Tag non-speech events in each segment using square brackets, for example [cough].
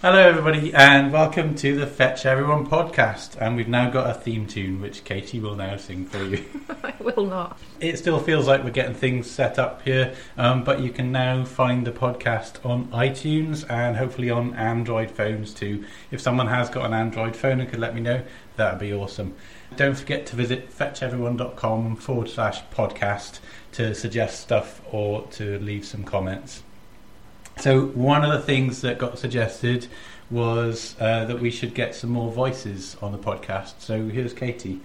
Hello, everybody, and welcome to the Fetch Everyone podcast. And we've now got a theme tune, which Katie will now sing for you. [laughs] I will not. it still feels like we're getting things set up here, um, but you can now find the podcast on iTunes and hopefully on Android phones too. If someone has got an Android phone and could let me know, that would be awesome. Don't forget to visit fetcheveryone.com forward slash podcast to suggest stuff or to leave some comments. So, one of the things that got suggested was uh, that we should get some more voices on the podcast. So, here's Katie.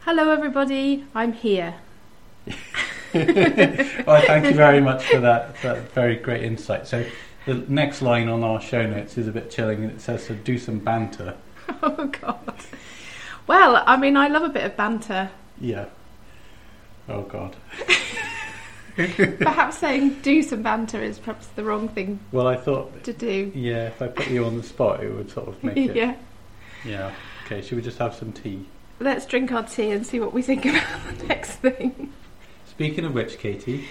Hello, everybody. I'm here. [laughs] well, thank you very much for that, that very great insight. So, the next line on our show notes is a bit chilling and it says to do some banter. [laughs] Oh, God. Well, I mean, I love a bit of banter. Yeah. Oh, God. [laughs] [laughs] Perhaps saying do some banter is perhaps the wrong thing Well, I thought, to do. yeah, if I put you on the spot, it would sort of make it. [laughs] yeah. Yeah. Okay, should we just have some tea? Let's drink our tea and see what we think about [laughs] the next thing. Speaking of which, Katie,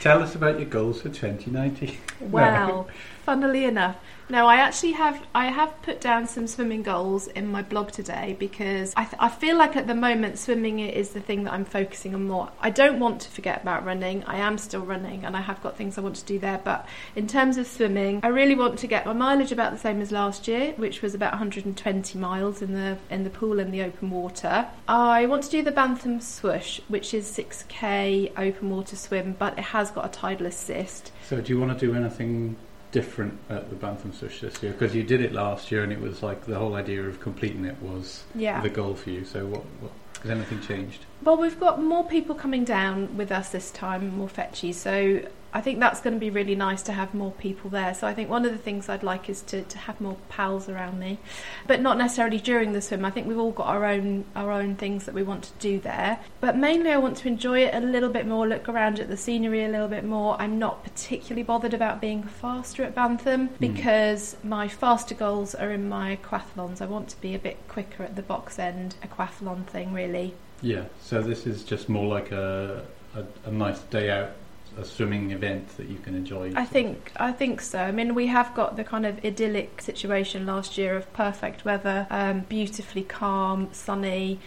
tell us about your goals for 2019. Well, funnily enough, no, I actually have. I have put down some swimming goals in my blog today because I, th- I feel like at the moment swimming is the thing that I'm focusing on more. I don't want to forget about running. I am still running, and I have got things I want to do there. But in terms of swimming, I really want to get my mileage about the same as last year, which was about 120 miles in the in the pool and the open water. I want to do the Bantham Swoosh, which is 6k open water swim, but it has got a tidal assist. So, do you want to do anything different at the Bantham Swoosh this year? Because you did it last year, and it was like the whole idea of completing it was Yeah. the goal for you. So, what, what has anything changed? Well, we've got more people coming down with us this time, more fetchy. So I think that's going to be really nice to have more people there. So I think one of the things I'd like is to, to have more pals around me, but not necessarily during the swim. I think we've all got our own our own things that we want to do there. But mainly, I want to enjoy it a little bit more, look around at the scenery a little bit more. I'm not particularly bothered about being faster at Bantham hmm. because my faster goals are in my aquathlons. I want to be a bit quicker at the box end aquathlon thing, really. Yeah. So this is just more like a a, a nice day out, a swimming event that you can enjoy. I think I think so. I mean, we have got the kind of idyllic situation last year of perfect weather, um, beautifully calm, sunny,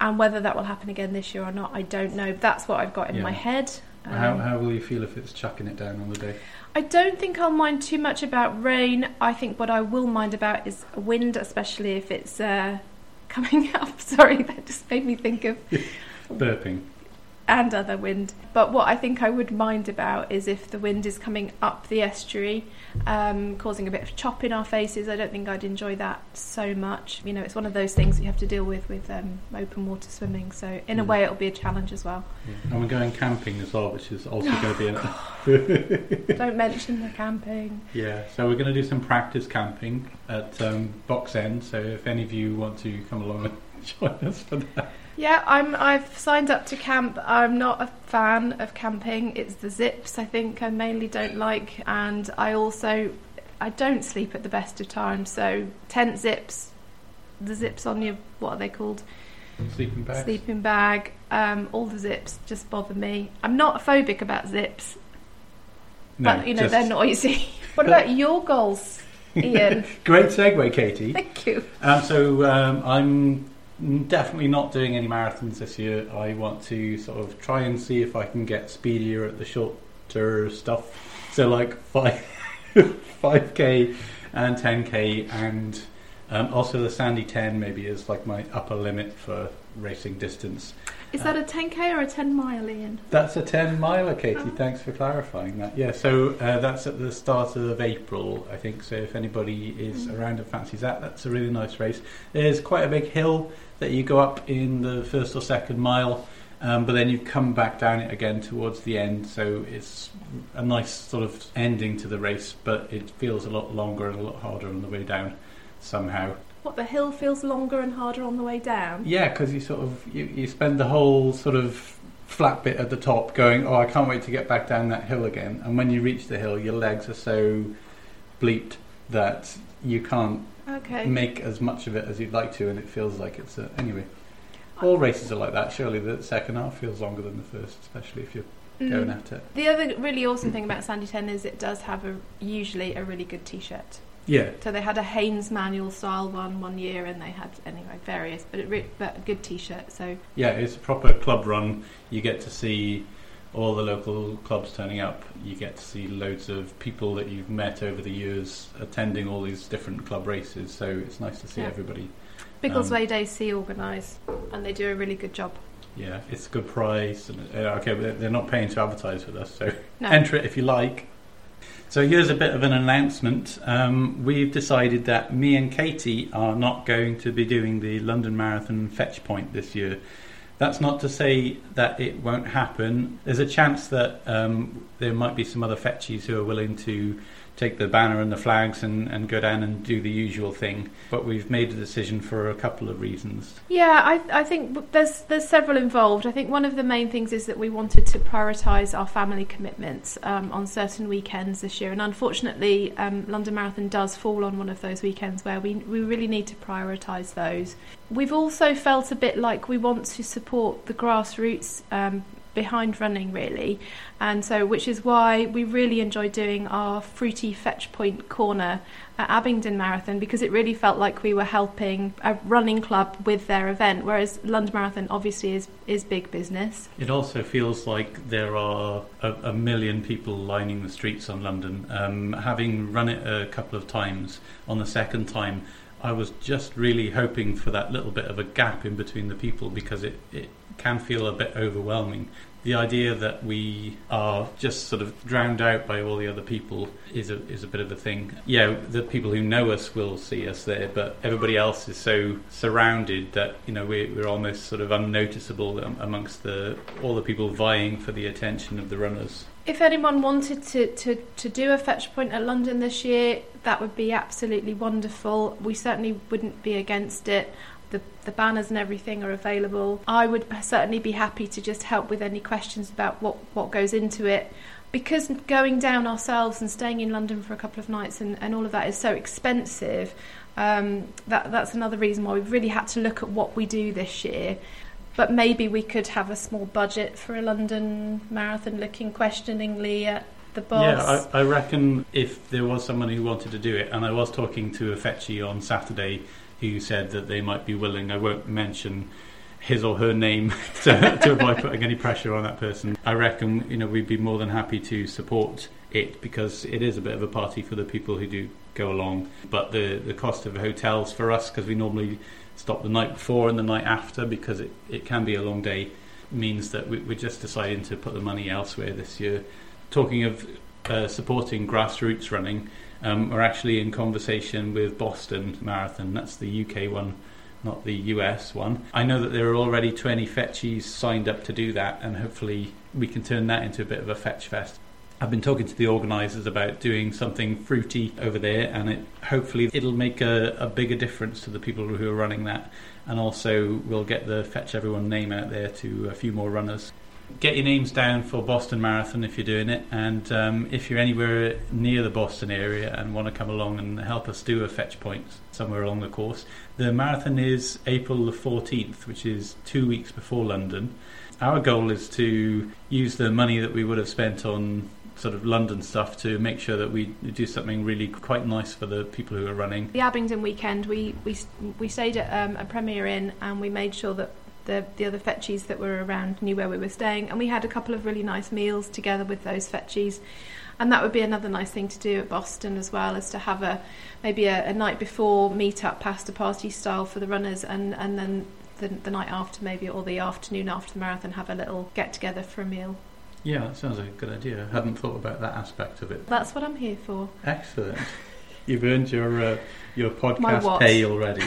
and whether that will happen again this year or not, I don't know. That's what I've got in Yeah. my head. Um, How, how will you feel if it's chucking it down on the day? I don't think I'll mind too much about rain. I think what I will mind about is wind, especially if it's uh, [laughs] coming up. [laughs] Sorry, that just made me think of [laughs] Burping. And other wind. But what I think I would mind about is if the wind is coming up the estuary, um, causing a bit of chop in our faces. I don't think I'd enjoy that so much. You know, it's one of those things you have to deal with with um, open water swimming. So in a Mm. way, it'll be a challenge as well. And we're going camping as well, which is also going to be an, [laughs] [laughs] don't mention the camping. Yeah, so we're going to do some practice camping at um, Box End. So if any of you want to come along and [laughs] join us for that, Yeah, I'm. I've signed up to camp. I'm not a fan of camping. It's the zips I think I mainly don't like, and I also I don't sleep at the best of times. So tent zips, the zips on your what are they called? sleeping bag. Sleeping bag. Um, all the zips just bother me. I'm not phobic about zips, No, but you know just- they're noisy. [laughs] what about your goals, [laughs] Ian? Great segue, Katie. Thank you. Um, so um, I'm definitely not doing any marathons this year. I want to sort of try and see if I can get speedier at the shorter stuff. So like [laughs] five, five k and ten k, and um, also the Sandy ten maybe is like my upper limit for racing distance. Is that a 10k or a 10 mile, Ian? That's a 10 miler, Katie. Oh. Thanks for clarifying that. Yeah, so uh, that's at the start of April, I think. So if anybody is Mm. around and fancies that, that's a really nice race. There's quite a big hill that you go up in the first or second mile, um, but then you come back down it again towards the end. So it's a nice sort of ending to the race, but it feels a lot longer and a lot harder on the way down somehow. What the hill feels longer and harder on the way down. Yeah, because you sort of you, you spend the whole sort of flat bit at the top going, oh, I can't wait to get back down that hill again. And when you reach the hill, your legs are so bleeped that you can't Okay. make as much of it as you'd like to, and it feels like it's a, anyway. All races are like that. Surely the second half feels longer than the first, especially if you're Mm. going at it. The other really awesome thing about Sandy Ten is it does have a usually a really good T-shirt. Yeah, So they had a Haynes manual style one one year, and they had anyway various, but it re- but a good T-shirt. So yeah, it's a proper club run. You get to see all the local clubs turning up. You get to see loads of people that you've met over the years attending all these different club races. So it's nice to see Yeah. everybody. Biggleswade Um, Day C organise, and they do a really good job. Yeah, it's a good price. And, uh, okay, but they're not paying to advertise with us, so No. enter it if you like. So here's a bit of an announcement. Um, we've decided that me and Katie are not going to be doing the London Marathon fetch point this year. That's not to say that it won't happen. There's a chance that um, there might be some other fetchies who are willing to take the banner and the flags and, and go down and do the usual thing. But we've made a decision for a couple of reasons. Yeah, I, I think there's there's several involved. I think one of the main things is that we wanted to prioritise our family commitments um, on certain weekends this year, and unfortunately, um, London Marathon does fall on one of those weekends where we we really need to prioritise those. We've also felt a bit like we want to support the grassroots. Um, behind running really and so which is why we really enjoy doing our fruity fetch point corner at Abingdon Marathon because it really felt like we were helping a running club with their event, whereas London Marathon obviously is, is big business. It also feels like there are a, a million people lining the streets on London. Um, having run it a couple of times, on the second time, I was just really hoping for that little bit of a gap in between the people because it, it can feel a bit overwhelming. The idea that we are just sort of drowned out by all the other people is a is a bit of a thing. Yeah, the people who know us will see us there, but everybody else is so surrounded that you know we're, we're almost sort of unnoticeable amongst the all the people vying for the attention of the runners. If anyone wanted to, to, to do a fetch point at London this year, that would be absolutely wonderful. We certainly wouldn't be against it. The, the banners and everything are available. I would certainly be happy to just help with any questions about what, what goes into it. Because going down ourselves and staying in London for a couple of nights and, and all of that is so expensive, um, that, that's another reason why we've really had to look at what we do this year. But maybe we could have a small budget for a London marathon looking questioningly at the boss. Yeah, I, I reckon if there was someone who wanted to do it, and I was talking to a fetchy on Saturday who said that they might be willing. I won't mention his or her name [laughs] to, to avoid putting any pressure on that person. I reckon you know we'd be more than happy to support it because it is a bit of a party for the people who do go along. But the the cost of hotels for us because we normally stop the night before and the night after because it, it can be a long day means that we, we're just deciding to put the money elsewhere this year. Talking of uh, supporting grassroots running, um, we're actually in conversation with Boston Marathon. That's the UK one, not the US one. I know that there are already 20 fetchies signed up to do that, and hopefully we can turn that into a bit of a fetch fest. I've been talking to the organisers about doing something fruity over there, and it hopefully it'll make a, a bigger difference to the people who are running that, and also we'll get the Fetch Everyone name out there to a few more runners. Get your names down for Boston Marathon if you're doing it, and um, if you're anywhere near the Boston area and want to come along and help us do a fetch point somewhere along the course, the marathon is April the 14th, which is two weeks before London. Our goal is to use the money that we would have spent on sort of London stuff to make sure that we do something really quite nice for the people who are running. the Abingdon weekend, we we we stayed at um, a Premier Inn and we made sure that the the other fetchies that were around knew where we were staying, and we had a couple of really nice meals together with those fetchies. And that would be another nice thing to do at Boston as well, is to have a maybe a, a night before meet up pasta party style for the runners, and and then the, the night after maybe or the afternoon after the marathon have a little get together for a meal. Yeah, that sounds like a good idea. I hadn't thought about that aspect of it. That's what I'm here for. Excellent. You've earned your uh, your podcast pay already.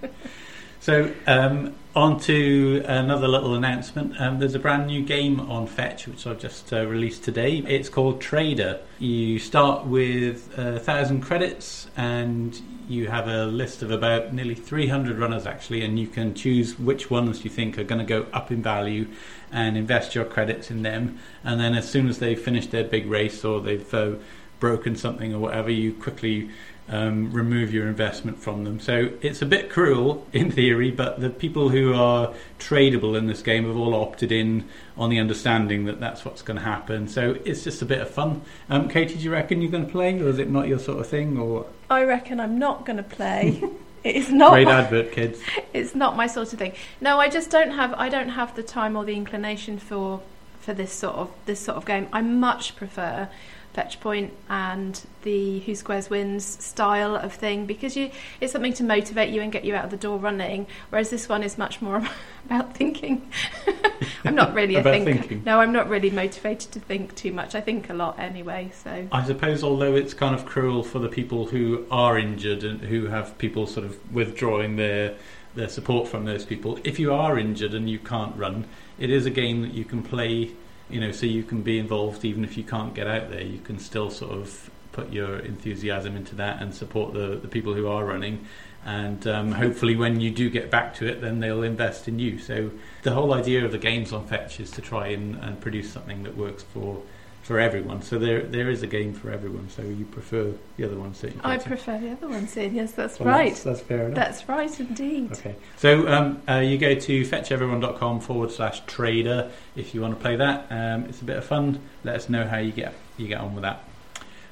[laughs] so, um, on to another little announcement. Um, there's a brand new game on Fetch which I've just uh, released today. It's called Trader. You start with a thousand credits and you have a list of about nearly 300 runners actually, and you can choose which ones you think are going to go up in value and invest your credits in them. And then, as soon as they've finished their big race or they've uh, broken something or whatever, you quickly um, remove your investment from them. So it's a bit cruel [laughs] in theory, but the people who are tradable in this game have all opted in on the understanding that that's what's going to happen. So it's just a bit of fun. Um, Katie, do you reckon you're going to play, or is it not your sort of thing? Or I reckon I'm not going to play. [laughs] it's not great my, advert, kids. [laughs] it's not my sort of thing. No, I just don't have I don't have the time or the inclination for for this sort of this sort of game. I much prefer fetch point and the who squares wins style of thing because you it's something to motivate you and get you out of the door running whereas this one is much more [laughs] about thinking [laughs] i'm not really a thinker thinking. no i'm not really motivated to think too much i think a lot anyway so I suppose, although it's kind of cruel for the people who are injured and who have people sort of withdrawing their their support from those people, if you are injured and you can't run, it is a game that you can play. You know, so you can be involved even if you can't get out there. You can still sort of put your enthusiasm into that and support the the people who are running. And um, hopefully, when you do get back to it, then they'll invest in you. So the whole idea of the games on Fetch is to try and, and produce something that works for for everyone. So there there is a game for everyone. So you prefer the other one don't i prefer the other one Sid. yes that's Well, right That's, that's fair enough. that's right indeed Okay. So um, uh, you go to fetcheveryone.com forward slash trader if you want to play that. Um, it's a bit of fun. Let us know how you get you get on with that.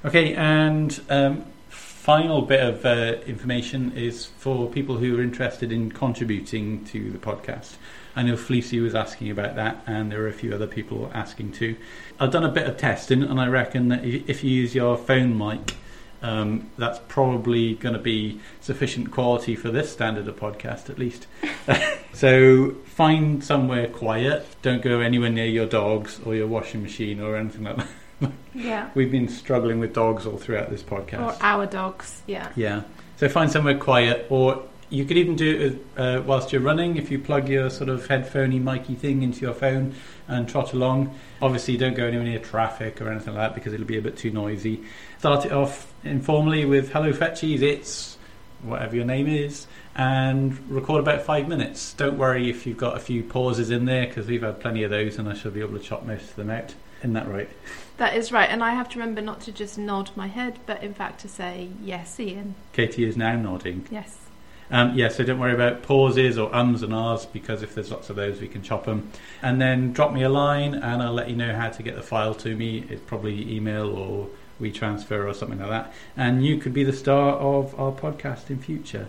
Okay, and um, final bit of uh, information is for people who are interested in contributing to the podcast. I know Fleecy was asking about that, and there are a few other people asking too. I've done a bit of testing, and I reckon that if you use your phone mic, um, that's probably going to be sufficient quality for this standard of podcast, at least. [laughs] so find somewhere quiet. Don't go anywhere near your dogs or your washing machine or anything like that. Yeah We've been struggling with dogs all throughout this podcast. or our dogs yeah Yeah. So find somewhere quiet, or you could even do it uh, whilst you're running. If you plug your sort of headphoney, micy thing into your phone and trot along. Obviously, don't go anywhere near traffic or anything like that because it'll be a bit too noisy. Start it off informally with "Hello, Fetchies." It's whatever your name is, and record about five minutes. Don't worry if you've got a few pauses in there because we've had plenty of those, and I shall be able to chop most of them out. Isn't that right? That is right, and I have to remember not to just nod my head, but in fact to say yes, Ian. Katie is now nodding. Yes. Um, yeah, so don't worry about pauses or ums and ahs because if there's lots of those, we can chop them. And then drop me a line and I'll let you know how to get the file to me. It's probably email or WeTransfer or something like that. And you could be the star of our podcast in future.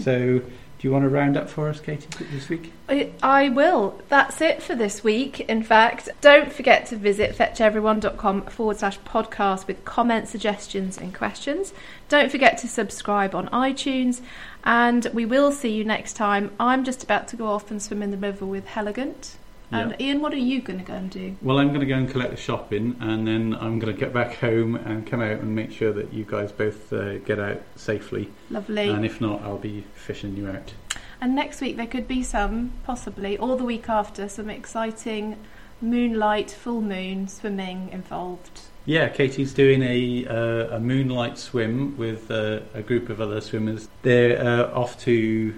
So, do you want to round up for us, Katie, this week? I, I will. That's it for this week. In fact, don't forget to visit fetcheveryone.com forward slash podcast with comments, suggestions, and questions. Don't forget to subscribe on iTunes, and we will see you next time. I'm just about to go off and swim in the river with Heligant. And Ian, what are you going to go and do? Well, I'm going to go and collect the shopping, and then I'm going to get back home and come out and make sure that you guys both uh, get out safely. Lovely. And if not, I'll be fishing you out. And next week there could be some, possibly, or the week after, some exciting moonlight, full moon swimming involved. Yeah, Katie's doing a uh, a moonlight swim with uh, a group of other swimmers. They're uh, off to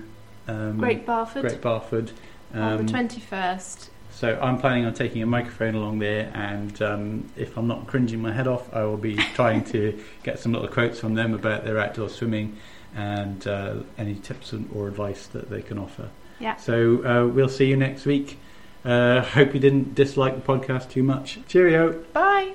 um, Great Barford Great Barford. on the Um, 21st. So I'm planning on taking a microphone along there, and um, if I'm not cringing my head off, I will be trying to get some little quotes from them about their outdoor swimming and uh, any tips and- or advice that they can offer. Yeah. So uh, we'll see you next week. Uh, hope you didn't dislike the podcast too much. Cheerio. Bye.